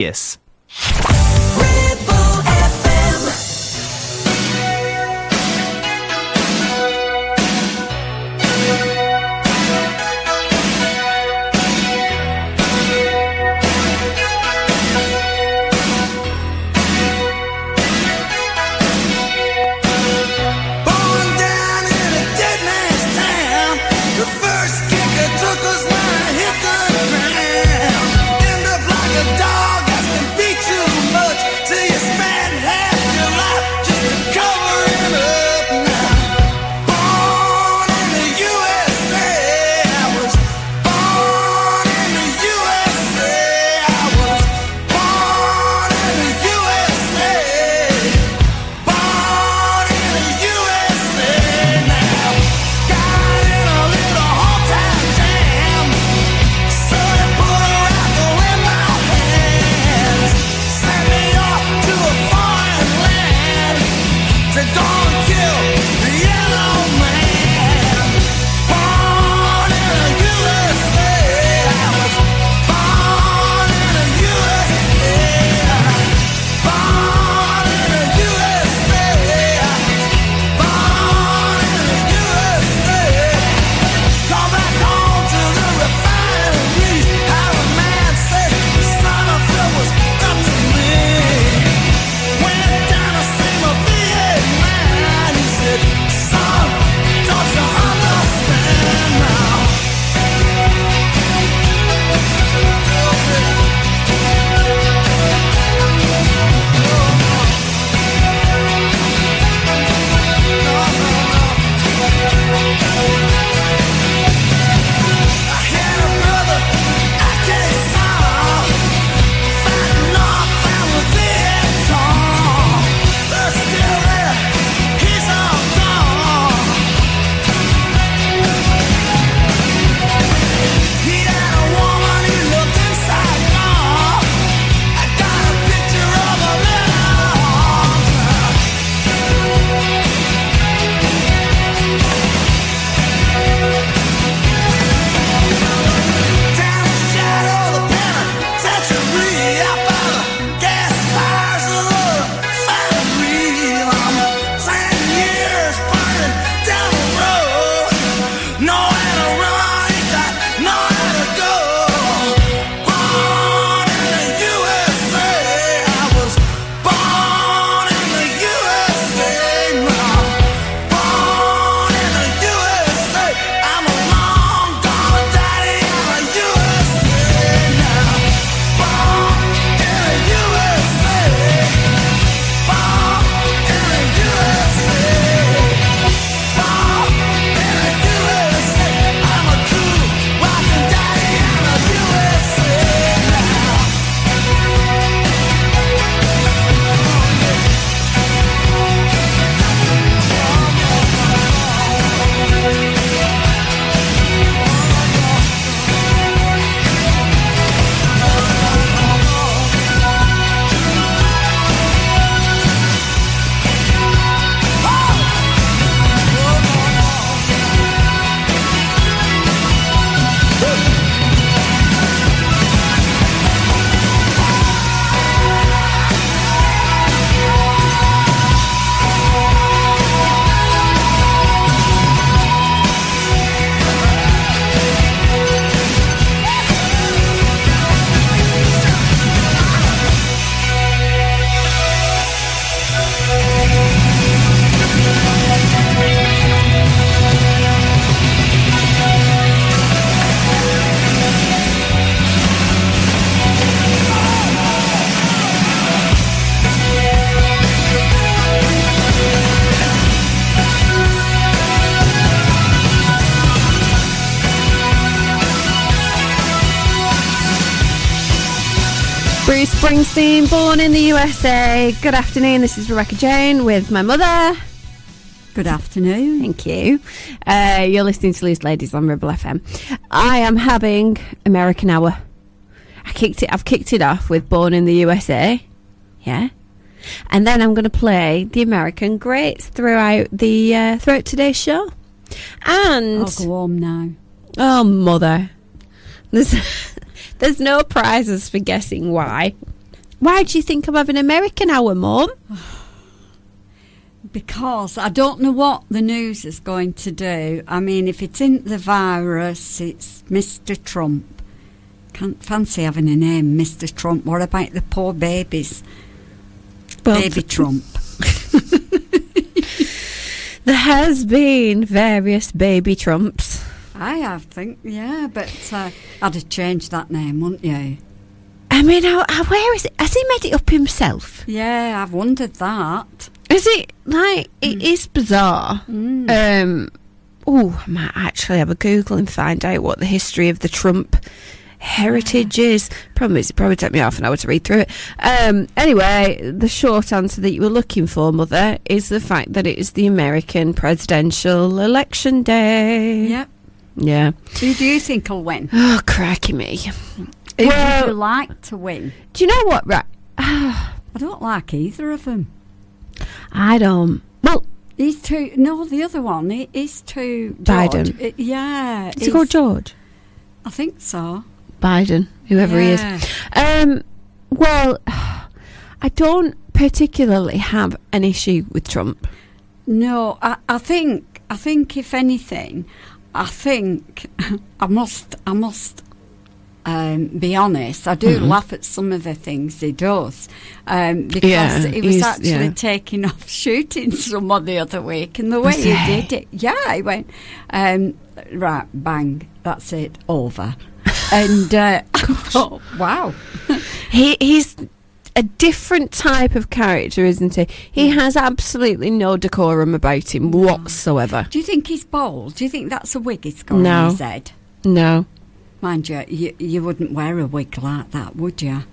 Yes. born in the USA. Good afternoon. This is Rebecca Jane with my mother. Good afternoon. Thank you. Uh, you're listening to Loose Ladies on Ribble FM. I am having American Hour. I kicked it. I've kicked it off with Born in the USA. Yeah, and then I'm going to play the American greats throughout the uh, throughout today's show. And I'll go home now. Oh mother, there's there's no prizes for guessing why. Why do you think I'm having American hour, Mum? Because I don't know what the news is going to do. I mean, if it's in the virus, it's Mr. Trump. Can't fancy having a name, Mr. Trump. What about the poor babies? Well, Baby Trump. There has been various baby Trumps. I have, think, yeah, but uh, I'd have changed that name, wouldn't you? I mean, how, how, where is it? Has he made it up himself? Yeah, I've wondered that. Is it like it is bizarre? Mm. Um, oh, I might actually have a Google and find out what the history of the Trump heritage is. Problem is, it probably took me half an hour to read through it. Um, anyway, the short answer that you were looking for, Mother, is the fact that it is the American presidential election day. Yep. Yeah. Who do you think will win? Oh, cracky me. Who Well- would you like to win? Do you know what? Right. I don't like either of them. I don't. Well, He's too. No, the other one he- he's too. Biden. George. Uh, yeah. is it called George? I think so. Biden, whoever he is. Um, well, I don't particularly have an issue with Trump. No, I, I think. I think if anything, I think I must. I must. Um, be honest, I do Mhm. laugh at some of the things he does um, because Yeah, he was actually yeah. taking off shooting someone the other week, and the way Was he did it, yeah, he went um, right, bang, that's it, over, and uh, I thought, wow, He he's a different type of character, isn't he? He has absolutely no decorum about him whatsoever. Do you think he's bald? Do you think that's a wig he's got No. on his head? No, Mind you, you, you wouldn't wear a wig like that, would you?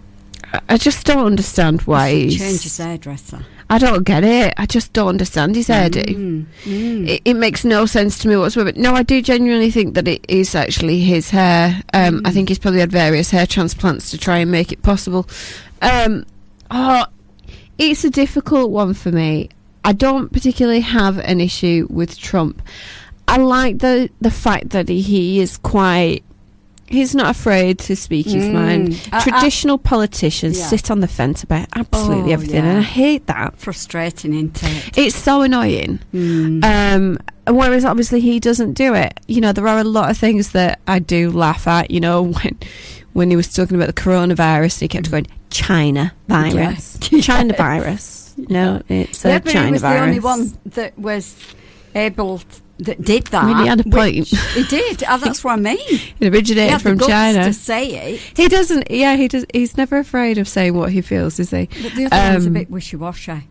I- just don't understand why You should change his hairdresser. I don't get it. I just don't understand his hairdo. Mm, mm. It, it makes no sense to me whatsoever. No, I do genuinely think that it is actually his hair. Um, I think he's probably had various hair transplants to try and make it possible. Um, oh, it's a difficult one for me. I don't particularly have an issue with Trump. I like the the fact that he, he is quite. He's not afraid to speak his Mm. mind. I- I- Traditional politicians Yeah. sit on the fence about absolutely Oh, everything, yeah. and I hate that. Frustrating, isn't it? It's so annoying. Mm. Um, whereas obviously he doesn't do it. You know, there are a lot of things that I do laugh at. You know, when when he was talking about the coronavirus, he kept going China virus, Yeah. China virus. No, it's a yeah, but China he was virus. the only one that was able that did that. He had a point. He did. Oh, that's what I mean. It originated from China. to say it. He doesn't. Yeah, he does. He's never afraid of saying what he feels, is he? But the other one's a Um, bit wishy-washy.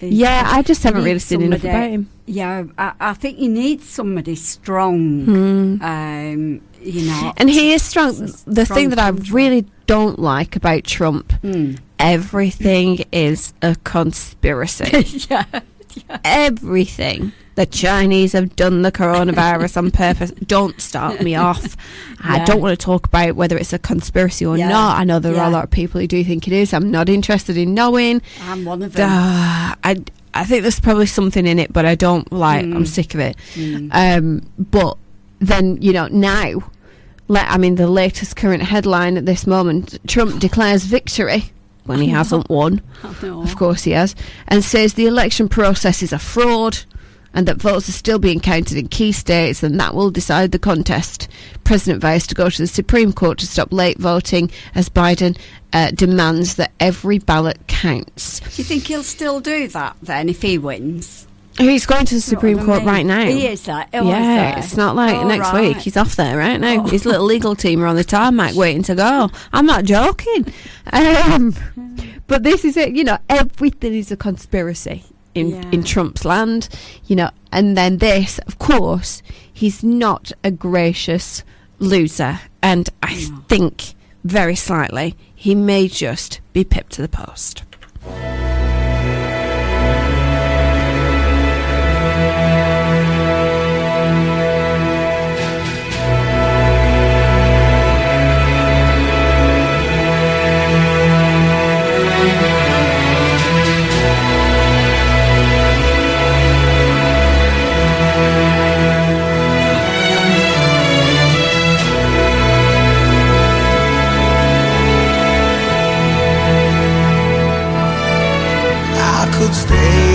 He- Yeah, I just haven't really seen enough about him. Yeah, I, I think you need somebody strong. Hmm. Um, you know, And he is strong. The strong thing that I really don't like about Trump, Mm. everything is a conspiracy. yeah, everything. The Chinese have done the coronavirus on purpose. Don't start me off. I Yeah. don't want to talk about whether it's a conspiracy or Yeah. not. I know there are a lot of people who do think it is. I'm not interested in knowing. I'm one of them. Uh, I I think there's probably something in it, but I don't like. I'm Mm. sick of it. Mm. Um, but then you know now, let I mean the latest current headline at this moment: Trump declares victory when he hasn't won. Of course he has, and says the election process is a fraud and that votes are still being counted in key states and that will decide the contest. President vows to go to the Supreme Court to stop late voting as Biden uh, demands that every ballot counts. Do you think he'll still do that then if he wins? He's going to the Supreme Court mean? right now. He is that. Oh, is yeah, there? it's not like next right. week. He's off there right now. Oh. His little legal team are on the tarmac waiting to go. I'm not joking. Um, but this is it. You know, everything is a conspiracy in Yeah. in Trump's land. You know, and then this, of course, he's not a gracious loser, and I think very slightly he may just be pipped to the post. could stay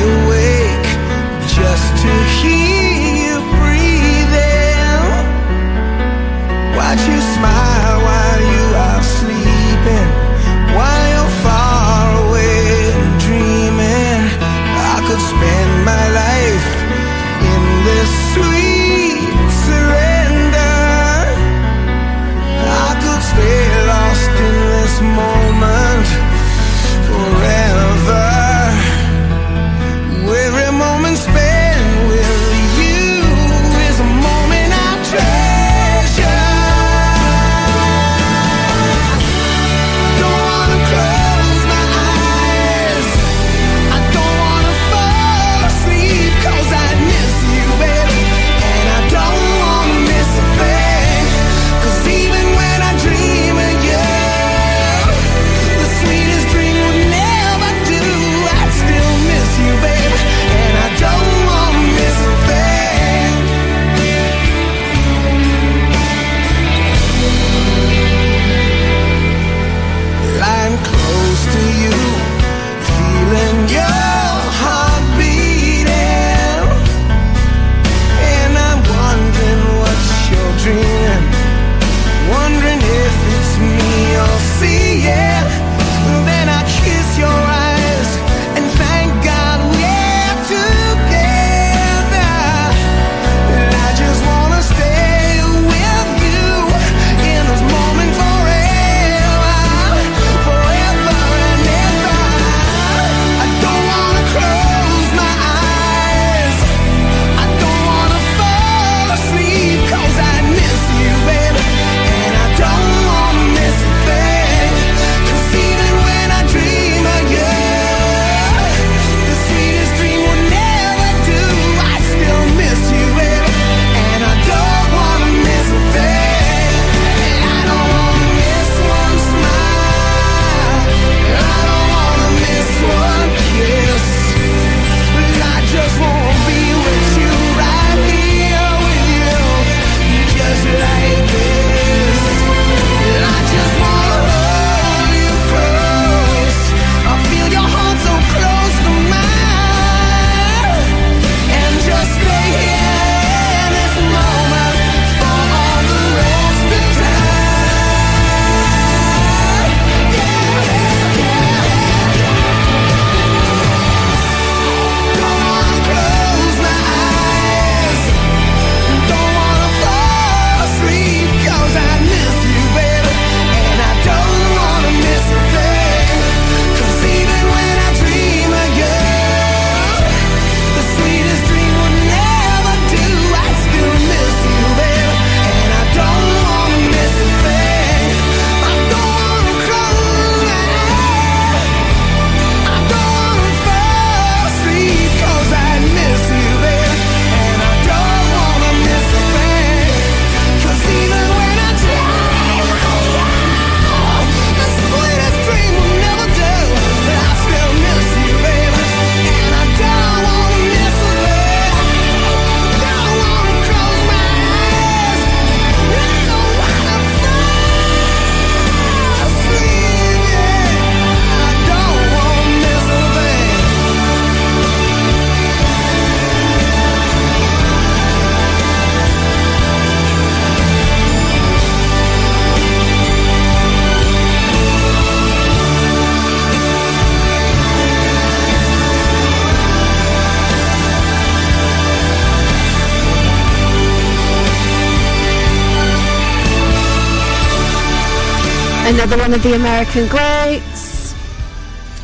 Congrats!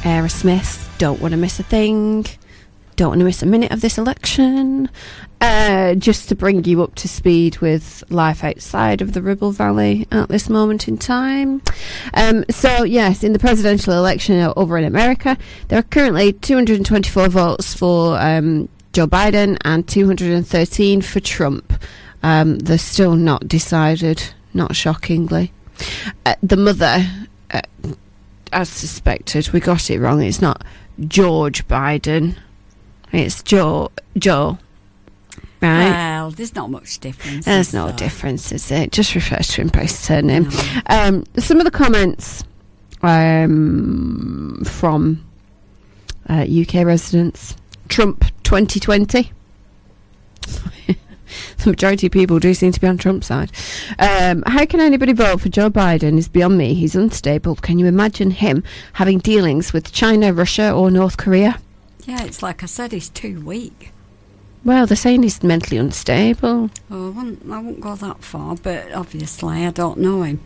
Aerosmith, don't want to miss a thing. Don't want to miss a minute of this election. Uh, just to bring you up to speed with life outside of the Ribble Valley at this moment in time. Um, so, yes, in the presidential election over in America, there are currently 224 votes for um, Joe Biden and 213 for Trump. Um, they're still not decided, not shockingly. Uh, the mother uh, as suspected, we got it wrong. It's not George Biden. It's Joe. Joe. Right. Well, there's not much difference. There's no though. difference, is it? Just refers to him by his surname. No. Um, some of the comments um, from uh, UK residents Trump 2020. the majority of people do seem to be on Trump's side. Um, how can anybody vote for Joe Biden is beyond me. He's unstable. Can you imagine him having dealings with China, Russia, or North Korea? Yeah, it's like I said, he's too weak. Well, they're saying he's mentally unstable. Oh, I won't, I won't go that far, but obviously I don't know him.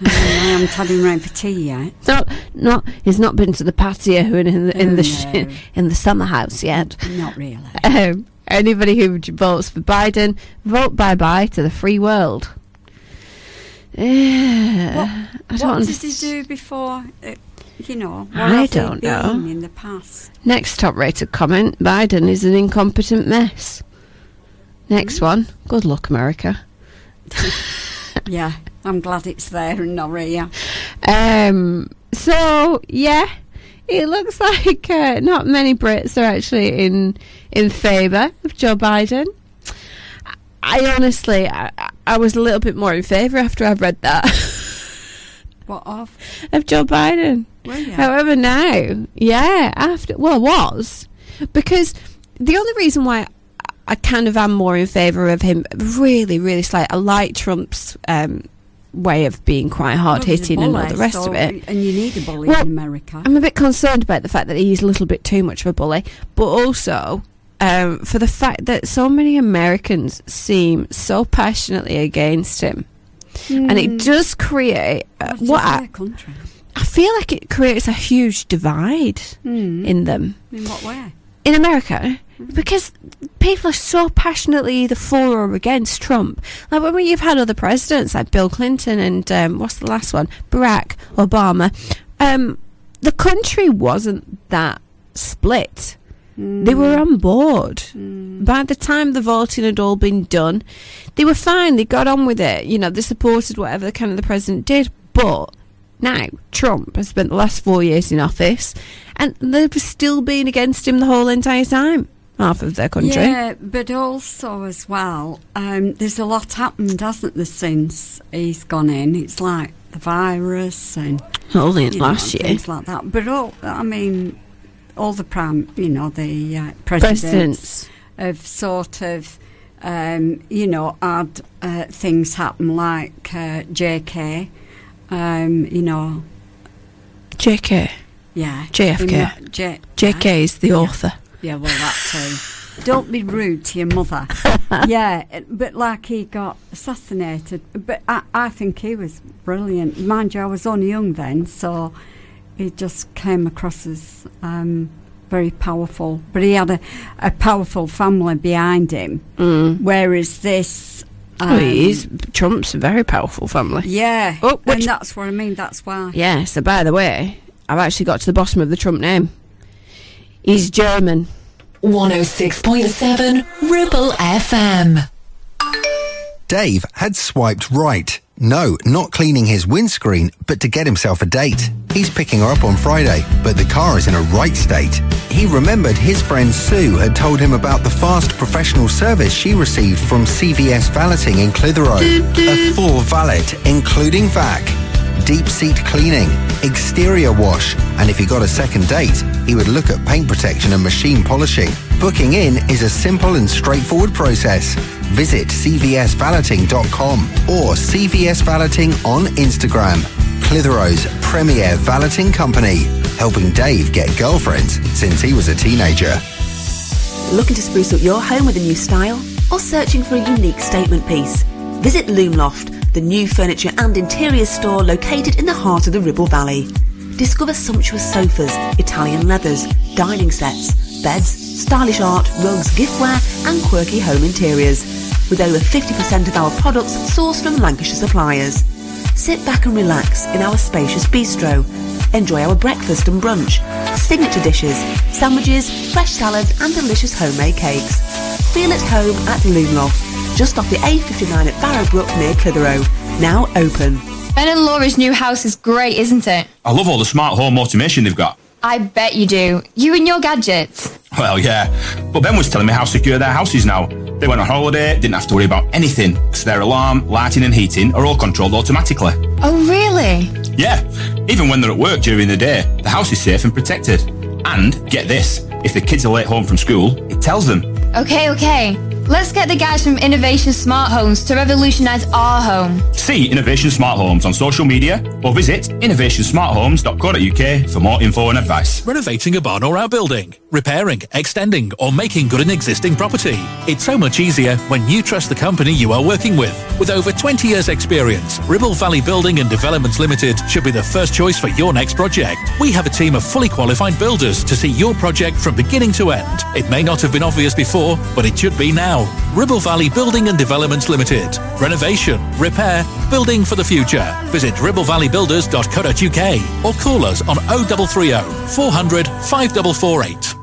Um, I haven't had him round for tea yet. Not, not. He's not been to the patio in, in the in Oh, the no. in the summer house yet. Not really. Um, anybody who votes for Biden, vote bye bye to the free world. I don't what did he do before? Uh, you know, what I don't know. in the past? Next top rated comment Biden is an incompetent mess. Next one. Good luck, America. Yeah, I'm glad it's there and not here. Um, so, yeah, it looks like uh, not many Brits are actually in in favour of Joe Biden. I honestly, I, I was a little bit more in favour after I've read that What of? of Joe Biden. However, now, yeah, after well, was because the only reason why I kind of am more in favour of him, really, really slight. I like Trump's um, way of being quite hard Well, he's a hitting and all the rest so- of it. And you need a bully Well, in America. I'm a bit concerned about the fact that he's a little bit too much of a bully, but also um, for the fact that so many Americans seem so passionately against him. And it does create uh, what I, country? I feel like it creates a huge divide Hmm. in them In what way? in America because people are so passionately either for or against Trump. Like when you've had other presidents like Bill Clinton and um, what's the last one, Barack Obama, um, the country wasn't that split. They were on board. By the time the voting had all been done, they were fine. They got on with it. You know, they supported whatever kind of the president did. But now Trump has spent the last four years in office, and they've still been against him the whole entire time. Half of their country. Yeah, but also as well, um, there's a lot happened, hasn't there, since he's gone in? It's like the virus and know, last and year. things like that. But all, I mean, all the prime, you know, the uh, presidents, Presidents. have sort of, um, you know, had uh, things happen like uh, JK, um, you know, JK. yeah, JFK. J- JK is the Yeah. author. Yeah, well, that too. Don't be rude to your mother. yeah, but like he got assassinated. But I, I think he was brilliant. Mind you, I was only young then, so he just came across as um, very powerful. But he had a, a powerful family behind him. Mm. Whereas this. Um, Oh, he is. Trump's a very powerful family. Yeah, Oh, and that's what I mean. That's why. Yeah, so by the way, I've actually got to the bottom of the Trump name. He's German. 106.7 Ribble FM. Dave had swiped right. No, not cleaning his windscreen, but to get himself a date. He's picking her up on Friday, but the car is in a right state. He remembered his friend Sue had told him about the fast professional service she received from CVS Valeting in Clitheroe. A full valet, including vac, deep seat cleaning, exterior wash, and if he got a second date, he would look at paint protection and machine polishing. Booking in is a simple and straightforward process. Visit cvsvaleting.com or CVS Valeting on Instagram. Clitheroe's premier valeting company, helping Dave get girlfriends since he was a teenager. Looking to spruce up your home with a new style? Or searching for a unique statement piece? Visit Loomloft, the new furniture and interior store located in the heart of the Ribble Valley. Discover sumptuous sofas, Italian leathers, dining sets, beds, stylish art, rugs, giftware and quirky home interiors. With over 50% of our products sourced from Lancashire suppliers. Sit back and relax in our spacious bistro. Enjoy our breakfast and brunch, signature dishes, sandwiches, fresh salads and delicious homemade cakes. Feel at home at Loomloft, just off the A59 at Barrowbrook near Clitheroe. Now open. Ben and Laura's new house is great, isn't it? I love all the smart home automation they've got. I bet you do. You and your gadgets. Well, yeah. But Ben was telling me how secure their house is now. They went on holiday, didn't have to worry about anything, because their alarm, lighting, and heating are all controlled automatically. Oh, really? Yeah. Even when they're at work during the day, the house is safe and protected. And get this if the kids are late home from school, it tells them. Okay, okay. Let's get the guys from Innovation Smart Homes to revolutionise our home. See Innovation Smart Homes on social media or visit innovationsmarthomes.co.uk for more info and advice. Renovating a barn or outbuilding repairing, extending, or making good an existing property. It's so much easier when you trust the company you are working with. With over 20 years' experience, Ribble Valley Building and Developments Limited should be the first choice for your next project. We have a team of fully qualified builders to see your project from beginning to end. It may not have been obvious before, but it should be now. Ribble Valley Building and Developments Limited. Renovation, repair, building for the future. Visit ribblevalleybuilders.co.uk or call us on 0330 400 5448.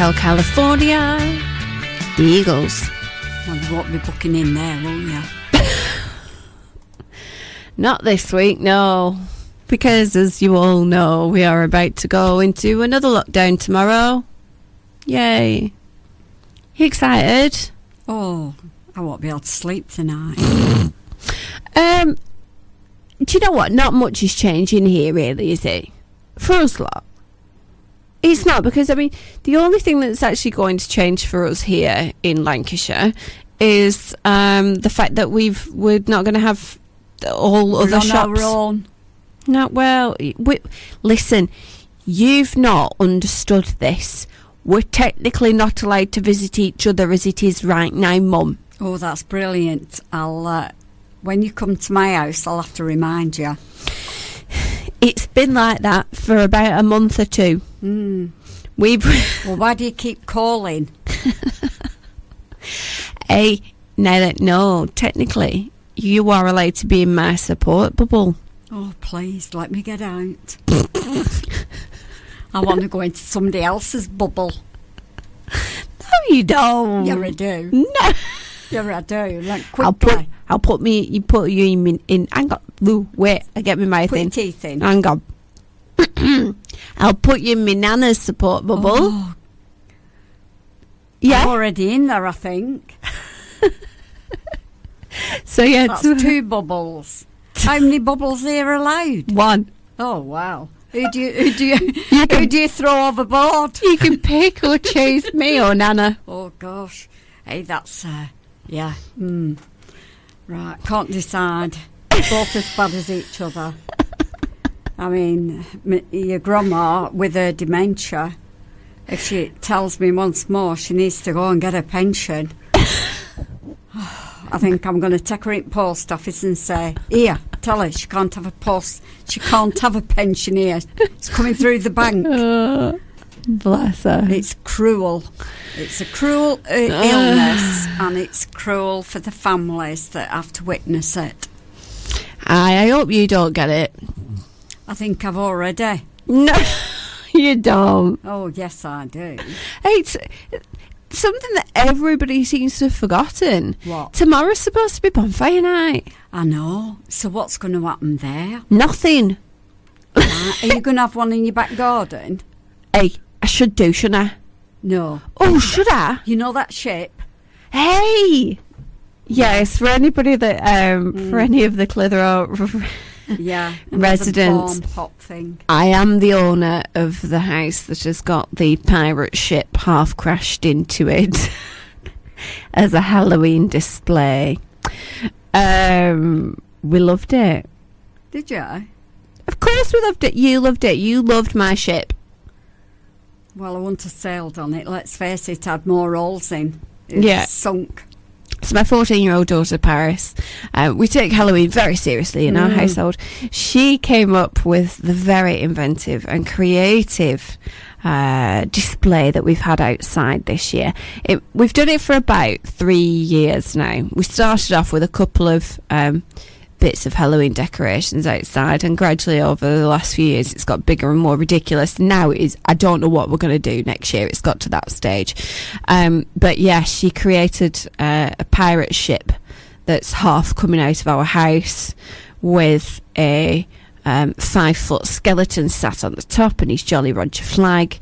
Hotel California, the Eagles. Well, you won't be booking in there, will you? Not this week, no. Because, as you all know, we are about to go into another lockdown tomorrow. Yay. You excited? Oh, I won't be able to sleep tonight. Um, do you know what? Not much is changing here, really, is it? For us lot. It's not because I mean the only thing that's actually going to change for us here in Lancashire is um, the fact that we've we're not going to have all We're other on shops. our own. No, well, we, listen, you've not understood this. We're technically not allowed to visit each other as it is right now, Mum. Oh, that's brilliant. I'll uh, when you come to my house, I'll have to remind you. It's been like that for about a month or two. Mm. We've, Well, why do you keep calling? a now that no, technically, you are allowed to be in my support bubble. Oh, please let me get out. I want to go into somebody else's bubble. No, you don't. Yeah, I do. No, Yeah, I do. Like, I'll quickly. put, I'll put me, you put you in, in hang on, Lou, wait, I get me my Put your teeth in. Hang on. I'll put you in my nana's support bubble. Oh, yeah. I'm already in there, I think. So yeah, That's it's two bubbles. How many bubbles are allowed? one. Oh wow! Who do you who do you, You who do you throw overboard? You can pick or choose me or Nana. Oh gosh, hey, that's uh, yeah. Mm. Right, can't decide. Both as bad as each other. I mean, m- your grandma with her dementia. If she tells me once more she needs to go and get a pension, I think I'm going to take her in post office and say, "Here, tell her she can't have a post. She can't have a pension here. It's coming through the bank." Bless her. It's cruel. It's a cruel uh, illness, and it's cruel for the families that have to witness it. I, I hope you don't get it. I think I've already. No, you don't. Oh, yes, I do. It's something that everybody seems to have forgotten. What? Tomorrow's supposed to be bonfire night. I know. So, what's going to happen there? Nothing. Right, Are you going to have one in your back garden? Hey, I should do, shouldn't I? No. Oh, should I? You know that ship? Hey. Yes, for anybody that um for any of the Clitheroe Yeah. Residents. Bomb pop thing. I am the owner of the house that has got the pirate ship half crashed into it as a Halloween display. Um, we loved it. Did you? Of course, we loved it. You loved it. You loved my ship. Well, I wouldn't have sailed on it. Let's face it, had more holes in. It Yeah. Sunk. So my 14 year old daughter Paris, uh, we take Halloween very seriously in our household. She came up with the very inventive and creative uh, display that we've had outside this year. It, we've done it for about three years now. We started off with a couple of um, bits of Halloween decorations outside, and gradually over the last few years, it's got bigger and more ridiculous. Now it is. I don't know what we're going to do next year. It's got to that stage, um, but yeah, she created uh, a pirate ship that's half coming out of our house with a um, five foot skeleton sat on the top and his Jolly Roger flag.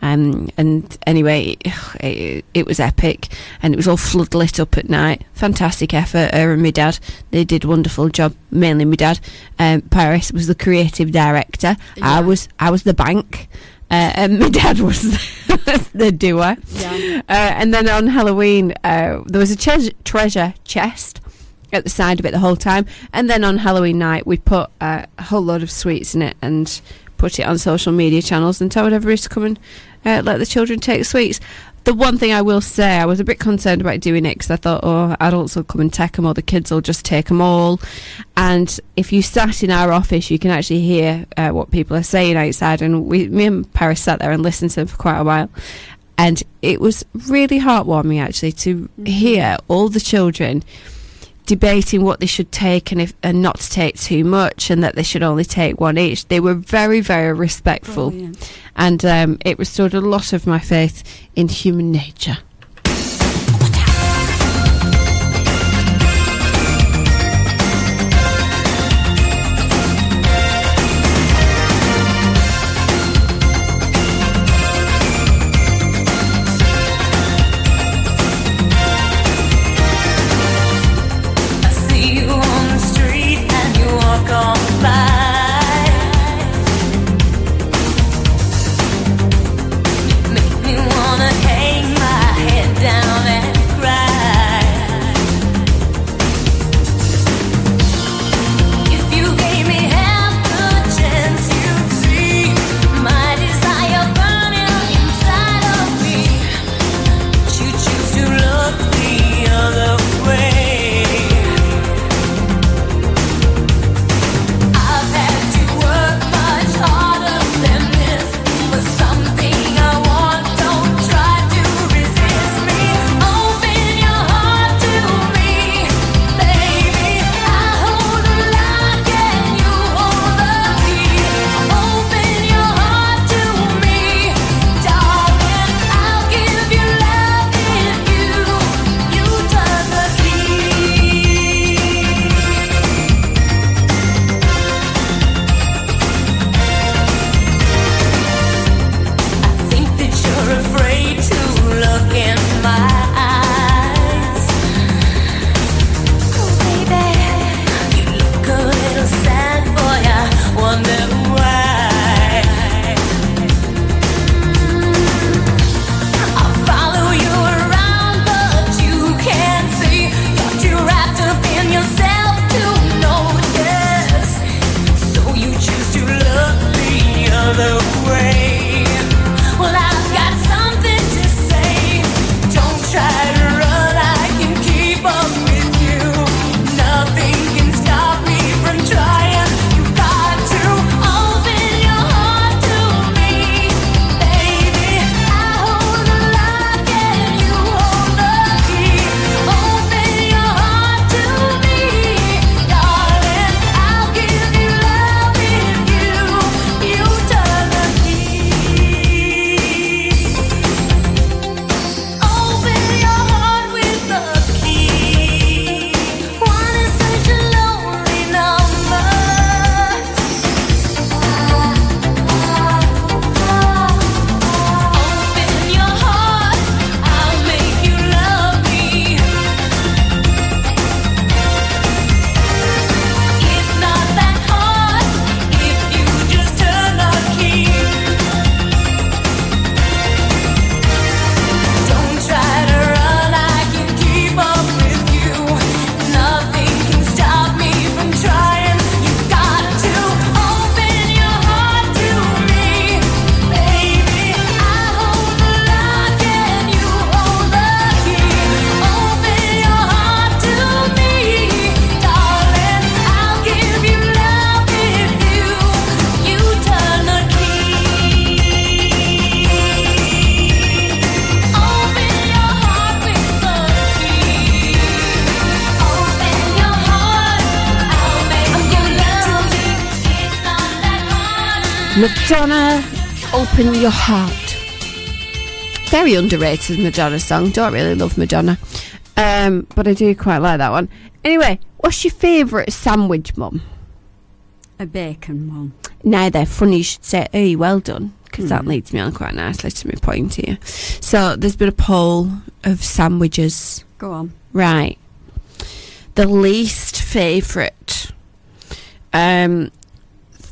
Um, and anyway, it, it was epic and it was all flood lit up at night. Fantastic effort, her and my dad. They did a wonderful job, mainly my dad. Um, Paris was the creative director. I was I was the bank. Uh, and my dad was the doer. Yeah. Uh, and then on Halloween, uh, there was a treasure, treasure chest at the side of it the whole time. And then on Halloween night, we put uh, a whole lot of sweets in it and put it on social media channels and told everybody to come and uh, let the children take sweets. The one thing I will say, I was a bit concerned about doing it because I thought, oh, adults will come and take them, or the kids will just take them all. And if you sat in our office, you can actually hear uh, what people are saying outside. And we, me and Paris sat there and listened to them for quite a while. And it was really heartwarming, actually, to hear all the children debating what they should take and if and not to take too much, and that they should only take one each. They were very, very respectful, Brilliant. and um, it restored a lot of my faith in human nature. Open your heart. Very underrated Madonna song. Don't really love Madonna, um, but I do quite like that one. Anyway, what's your favourite sandwich, Mum? A bacon one. Now they're funny. You should say, "Hey, well done," because that leads me on quite nicely to my point here. So there's been a poll of sandwiches. Go on. Right. The least favourite. Um,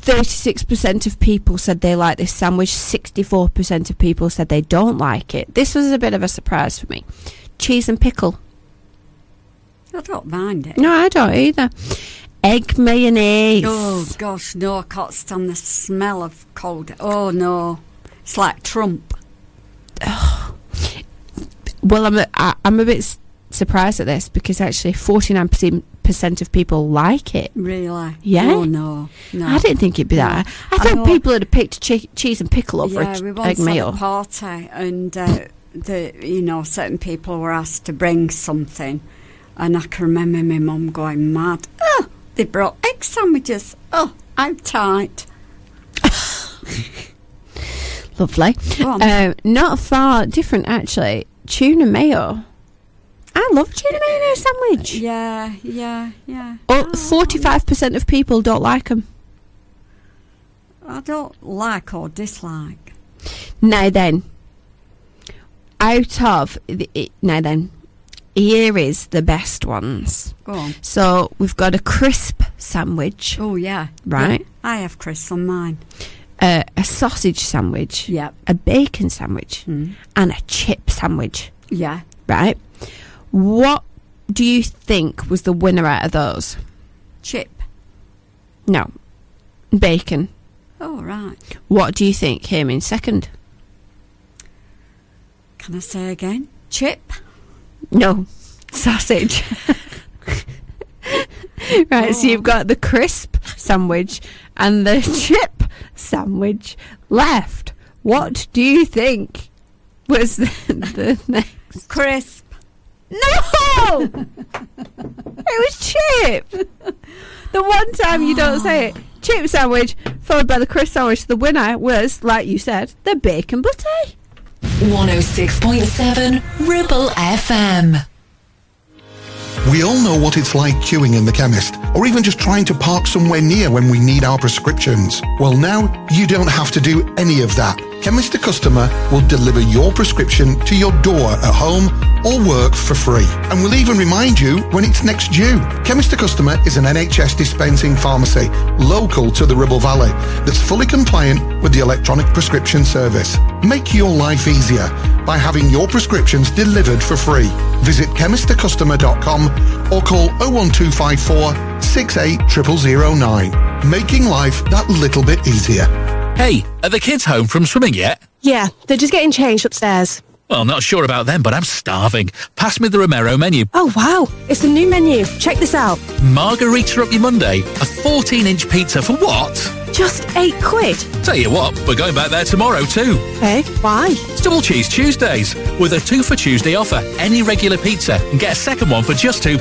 36% of people said they like this sandwich. 64% of people said they don't like it. This was a bit of a surprise for me. Cheese and pickle. I don't mind it. No, I don't either. Egg mayonnaise. Oh gosh, no! I can't stand the smell of cold. Oh no, it's like Trump. Well, I'm a, I, I'm a bit surprised at this because actually 49% of people like it. Really? Yeah. Oh no, no. I didn't think it'd be that. I I thought know- people would have picked che- cheese and pickle over yeah, a we once egg had mayo. a party, and uh, the you know certain people were asked to bring something, And I can remember my mum going mad. Oh, they brought egg sandwiches. Oh, I'm tight. Lovely. Uh, not far different, actually. Tuna mayo. I love tuna mayo sandwich. Yeah, yeah, yeah. Oh, 45% of people don't like them. I don't like or dislike. Now then, out of the, now then, here is the best ones. Go on. So we've got a crisp sandwich, Oh, yeah. Right. Yeah, I have Chris on mine. uh, a sausage sandwich, Yep. a bacon sandwich, Mm. and a chip sandwich. Yeah. Right? What do you think was the winner out of those? Chip. No, bacon. Oh, right. What do you think came in second? Can I say again? Chip. No, sausage. right, so you've oh. got the crisp sandwich and the chip sandwich left. What do you think was the, the next? Crisp. No! it was chip. The one time you don't say it. Chip sandwich, followed by the crisp sandwich. The winner was, like you said, the bacon butty. 106.7 Ribble FM. We all know what it's like queuing in the chemist, or even just trying to park somewhere near when we need our prescriptions. Well, now you don't have to do any of that. Chemist to Customer will deliver your prescription to your door at home or work for free. And we'll even remind you when it's next due. Chemist to Customer is an NHS dispensing pharmacy local to the Ribble Valley that's fully compliant with the electronic prescription service. Make your life easier by having your prescriptions delivered for free. Visit chemisttocustomer.com or call 01254 680009. Making life that little bit easier. Hey, are the kids home from swimming yet? Yeah, they're just getting changed upstairs. Well, not sure about them, but I'm starving. Pass me the Romero menu. Oh, wow. It's the new menu. Check this out. Margarita up your Monday. A 14 inch pizza for what? Just eight quid. Tell you what, we're going back there tomorrow too. Hey, why? It's Double Cheese Tuesdays with a two for Tuesday offer. Any regular pizza and get a second one for just £2.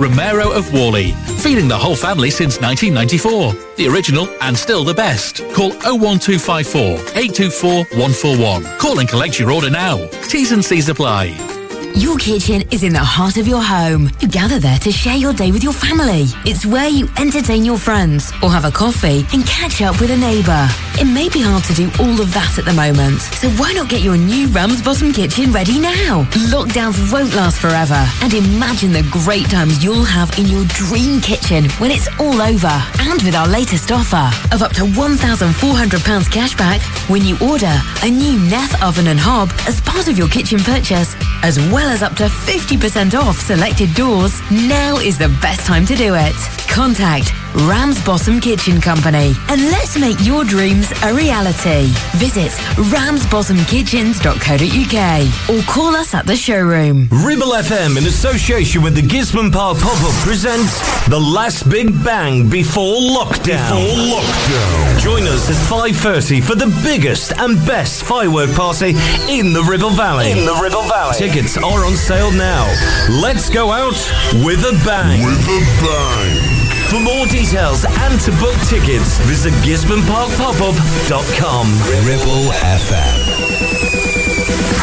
Romero of Worley. Feeding the whole family since 1994. The original and still the best. Call 01254 824 141. Call and collect your order now. T's and C's apply. Your kitchen is in the heart of your home. You gather there to share your day with your family. It's where you entertain your friends or have a coffee and catch up with a neighbour. It may be hard to do all of that at the moment, so why not get your new Ramsbottom kitchen ready now? Lockdowns won't last forever, and imagine the great times you'll have in your dream kitchen when it's all over. And with our latest offer of up to £1,400 cash back when you order a new Neff oven and hob as part of your kitchen purchase, as well as up to 50% off selected doors, now is the best time to do it. Contact Ramsbottom Kitchen Company and let's make your dreams a reality. Visit ramsbottomkitchens.co.uk or call us at the showroom. Ribble FM, in association with the Gisburne Park Pop-Up, presents The Last Big Bang Before Lockdown. Before Lockdown. Join us at 5.30 for the biggest and best firework party in the Ribble Valley. In the Ribble Valley. Tickets are on sale now. Let's go out with a bang. With a bang. For more details and to book tickets, visit gisborneparkpopup.com. Ribble FM.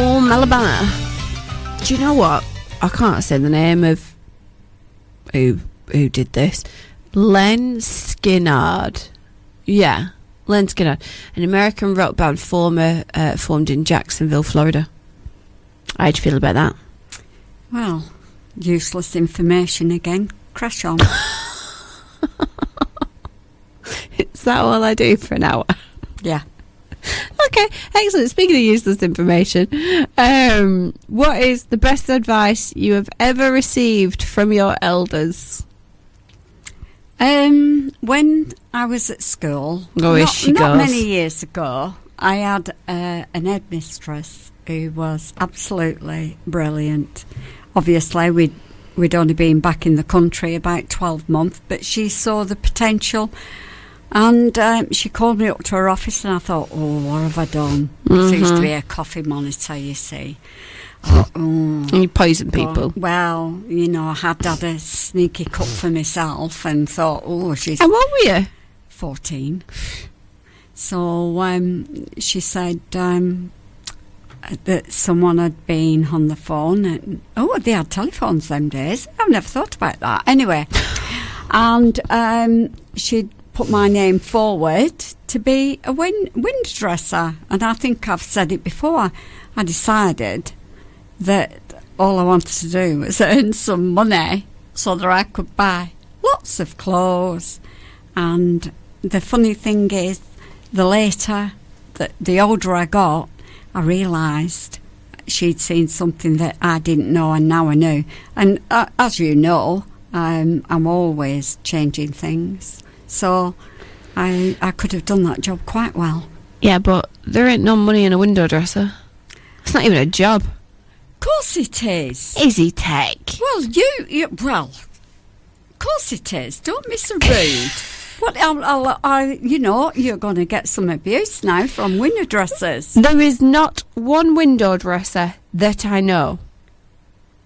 Alabama. Do you know what? I can't say the name of who who did this. Lynyrd Skynyrd. Yeah, Lynyrd Skynyrd, an American rock band former uh, formed in Jacksonville, Florida. How'd you feel about that? Well, useless information again. Crash on. Is that all I do for an hour? yeah. Okay, excellent. Speaking of useless information, um, what is the best advice you have ever received from your elders? Um, when I was at school, Oh, not, not many years ago, I had uh, an headmistress who was absolutely brilliant. Obviously, we'd we'd only been back in the country about twelve months, but she saw the potential, and um, she called me up to her office, and I thought, oh, what have I done? There used to be a coffee monitor, you see. Oh, oh, You poison God. people. Well, you know, I had had a sneaky cup for myself and thought, oh, she's. And what were you? 14. So um, she said um, that someone had been on the phone. And, oh, they had telephones them days. I've never thought about that. Anyway, and um, she'd put my name forward to be a wind, dresser. And I think I've said it before. I decided that all I wanted to do was earn some money so that I could buy lots of clothes. And the funny thing is, the later, the, the older I got, I realised she'd seen something that I didn't know, and now I knew. And uh, as you know, um, I'm always changing things. So I, I could have done that job quite well. Yeah, but there ain't no money in a window dresser. It's not even a job. Of course it is. Easy tech. Well, you, you well, of course it is. Don't be so rude. What? I'll, I'll, I, you know, you're going to get some abuse now from window dressers. There is not one window dresser that I know.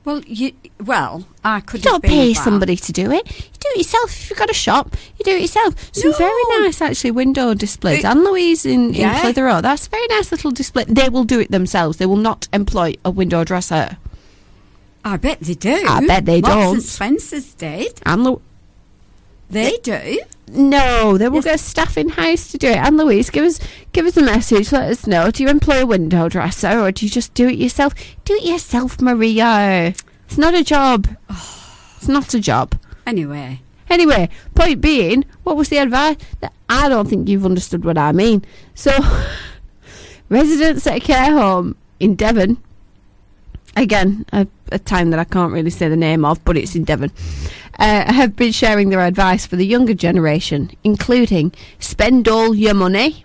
Well, you, well, I could You don't pay that. somebody to do it. You do it yourself. If you've got a shop, you do it yourself. Some very nice, actually, window displays. It- Anne Louise in, Yeah. in Clitheroe, that's a very nice little display. They will do it themselves. They will not employ a window dresser. I bet they do. I bet they Marks don't. and Spencer's did. Anne Lou- They do. No, they will get staff in house to do it. Anne Louise, give us give us a message. Let us know. Do you employ a window dresser or do you just do it yourself? Do it yourself, Maria. It's not a job. It's not a job. Anyway, Anyway, point being, what was the advice? I don't think you've understood what I mean. So, residents at a care home in Devon, again, a, a town that I can't really say the name of, but it's in Devon, uh, have been sharing their advice for the younger generation, including spend all your money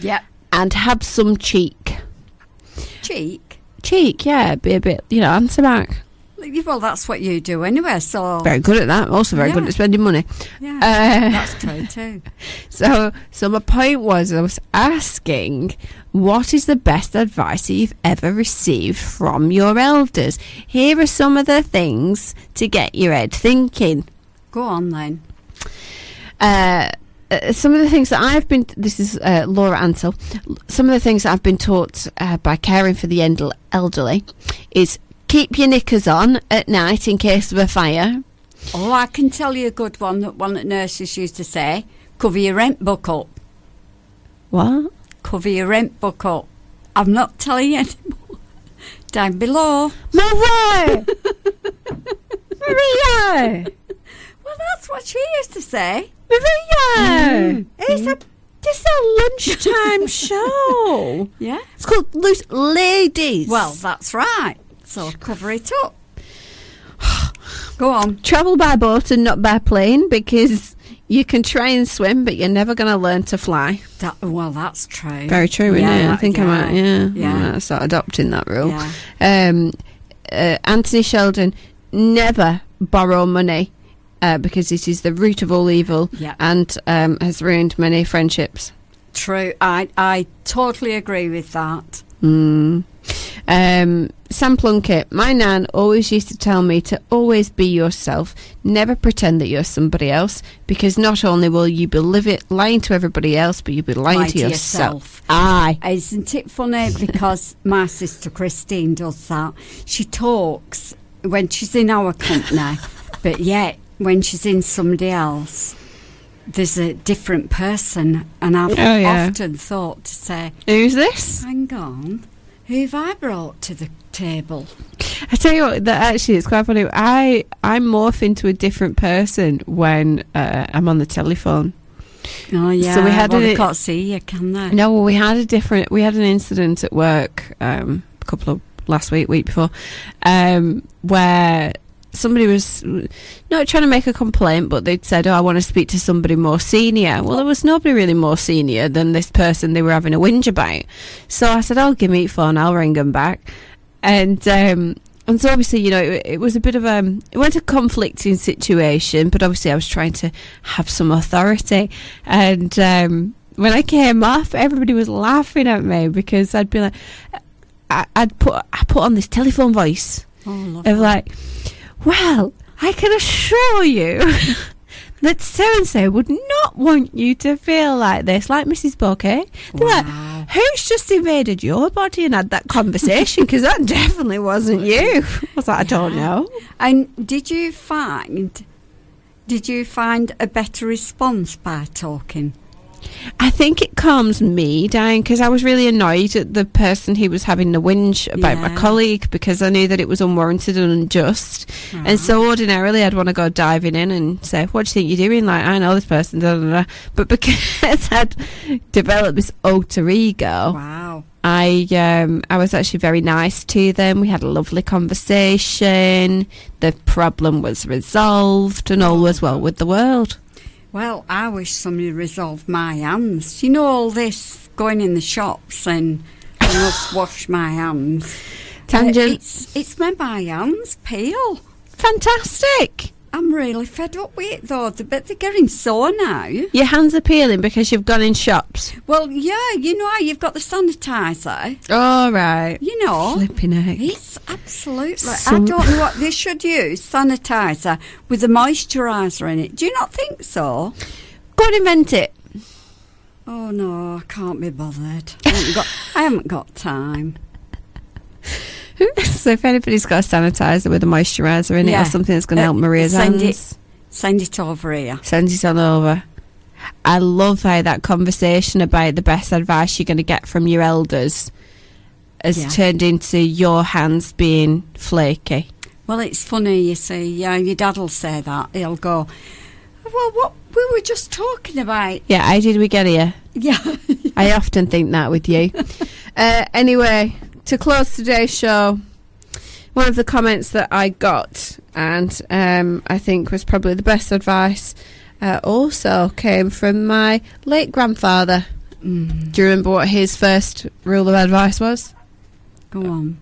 Yep. and have some cheek. cheek. Cheek, yeah, be a bit, you know, answer back. Well, that's what you do anyway. So Very good at that. Also very good at spending money. Yeah, Uh, that's true too. So, so my point was, I was asking, what is the best advice that you've ever received from your elders? Here are some of the things to get your head thinking. Go on then. Uh, uh, some of the things that I've been, this is uh, Laura Ansell, some of the things that I've been taught uh, by caring for the elderly is keep your knickers on at night in case of a fire. Oh, I can tell you a good one that one that nurses used to say: cover your rent book up. What? Cover your rent book up. I'm not telling you anymore. Down below. Maria! Maria! Well, that's what she used to say. Maria! Mm-hmm. It's a this is a lunchtime show. Yeah. It's called Loose Ladies. Well, that's right. So cover it up. Go on. travel by boat and not by plane because you can try and swim, but you're never going to learn to fly. That, well, that's true. Very true, isn't it? I think I might, yeah, Yeah. I might start adopting that rule. Yeah. Um, uh, Anthony Sheldon never borrow money uh, because it is the root of all evil Yeah. and um, has ruined many friendships. True. I I totally agree with that. Mm. Um, Sam Plunkett, my nan always used to tell me to always be yourself, never pretend that you're somebody else, because not only will you be living, lying to everybody else, but you'll be lying Lie to, to yourself. yourself. Aye. Isn't it funny? Because my sister Christine does that. She talks when she's in our company, but yet when she's in somebody else, there's a different person. And I've Oh, yeah. often thought to say, Who's this? Hang on, who have I brought to the table? I tell you what, that actually it's quite funny. I I morph into a different person when uh, I'm on the telephone. Oh, yeah. So we had well, they can't see you, can they? No, well, we had a different. We had an incident at work um, a couple of last week, week before, um, where somebody was not trying to make a complaint, but they'd said, "Oh, I want to speak to somebody more senior." Well, there was nobody really more senior than this person they were having a whinge about. So I said, "I'll "Oh, give me your phone. I'll ring them back." And um, and so obviously, you know, it, it was a bit of a it went a conflicting situation, but obviously I was trying to have some authority. And um, when I came off, everybody was laughing at me because I'd be like, I, I'd put I put on this telephone voice Oh, of like, well, I can assure you. That so and so would not want you to feel like this, like Mrs. Bouquet. They're like, who's just invaded your body and had that conversation? Because that definitely wasn't you. I was like, I don't know. And did you find did you find a better response by talking? I think it calms me down because I was really annoyed at the person who was having the whinge about my colleague because I knew that it was unwarranted and unjust. And so ordinarily I'd want to go diving in and say, What do you think you're doing? Like, I know this person, da, da, da. But because I'd developed this alter ego, Wow. I um, I was actually very nice to them. We had a lovely conversation. The problem was resolved, and all was well with the world. Well, I wish somebody resolved my hands. You know all this going in the shops and I must wash my hands. Tangent. It's it's made my hands peel. Fantastic. I'm really fed up with it though. But they're getting sore now. Your hands are peeling because you've gone in shops. Well, yeah, you know how you've got the sanitizer. All right. You know, Flipping heck. It's absolutely. Some- I don't know what they should use sanitizer with a moisturiser in it. Do you not think so? Go and invent it. Oh no, I can't be bothered. I haven't got, I haven't got time. so if anybody's got a sanitizer with a moisturiser in it Yeah. or something that's going to Uh, help Maria's send hands, It, send it over here. send it on over. I love how that conversation about the best advice you're going to get from your elders has Yeah. turned into your hands being flaky. Well, it's funny, you see. Yeah, your dad will say that. He'll go, "Well, what we were just talking about." Yeah, how did we get here? Yeah. I often think that with you. uh, anyway, to close today's show, one of the comments that I got, and um, I think was probably the best advice, uh, also came from my late grandfather. Mm. Do you remember what his first rule of advice was? Go on.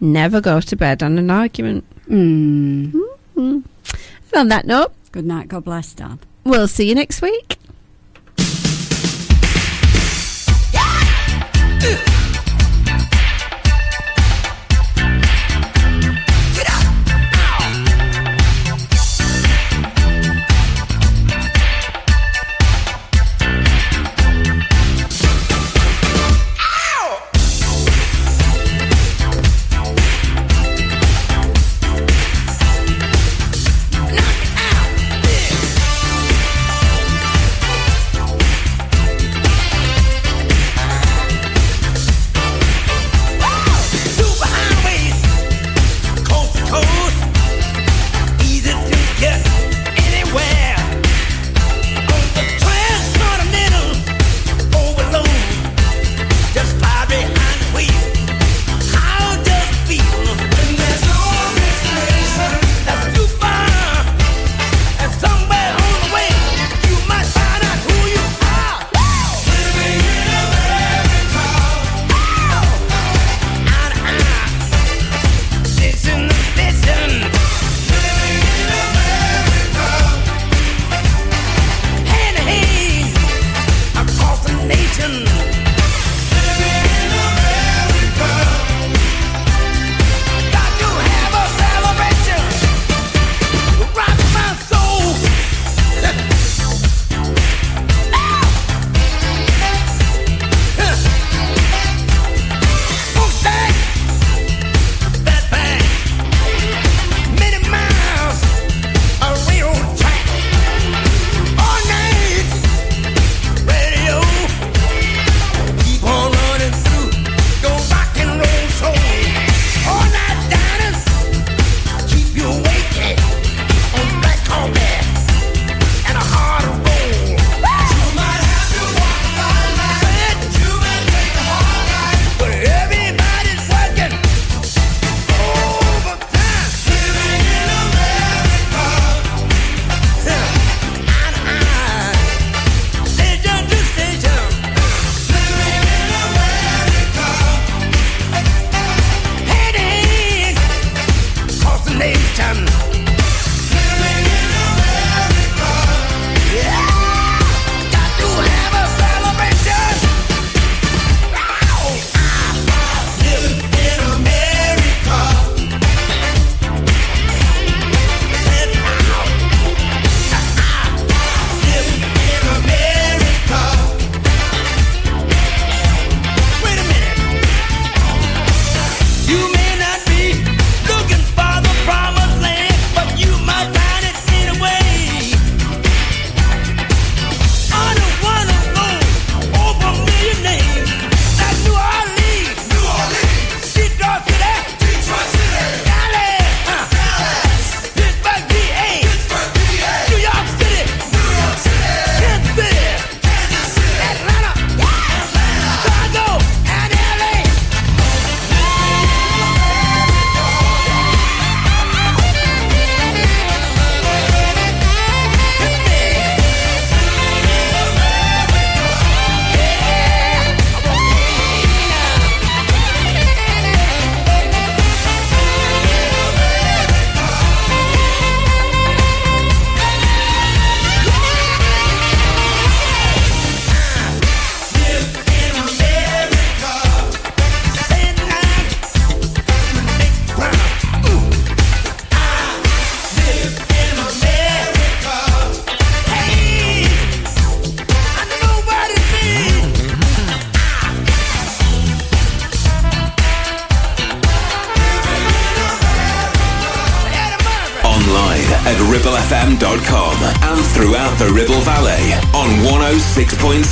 Never go to bed on an argument. Mm. And on that note, Good night. God bless, Dad. we'll see you next week. nation.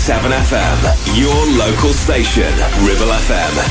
7FM, your local station.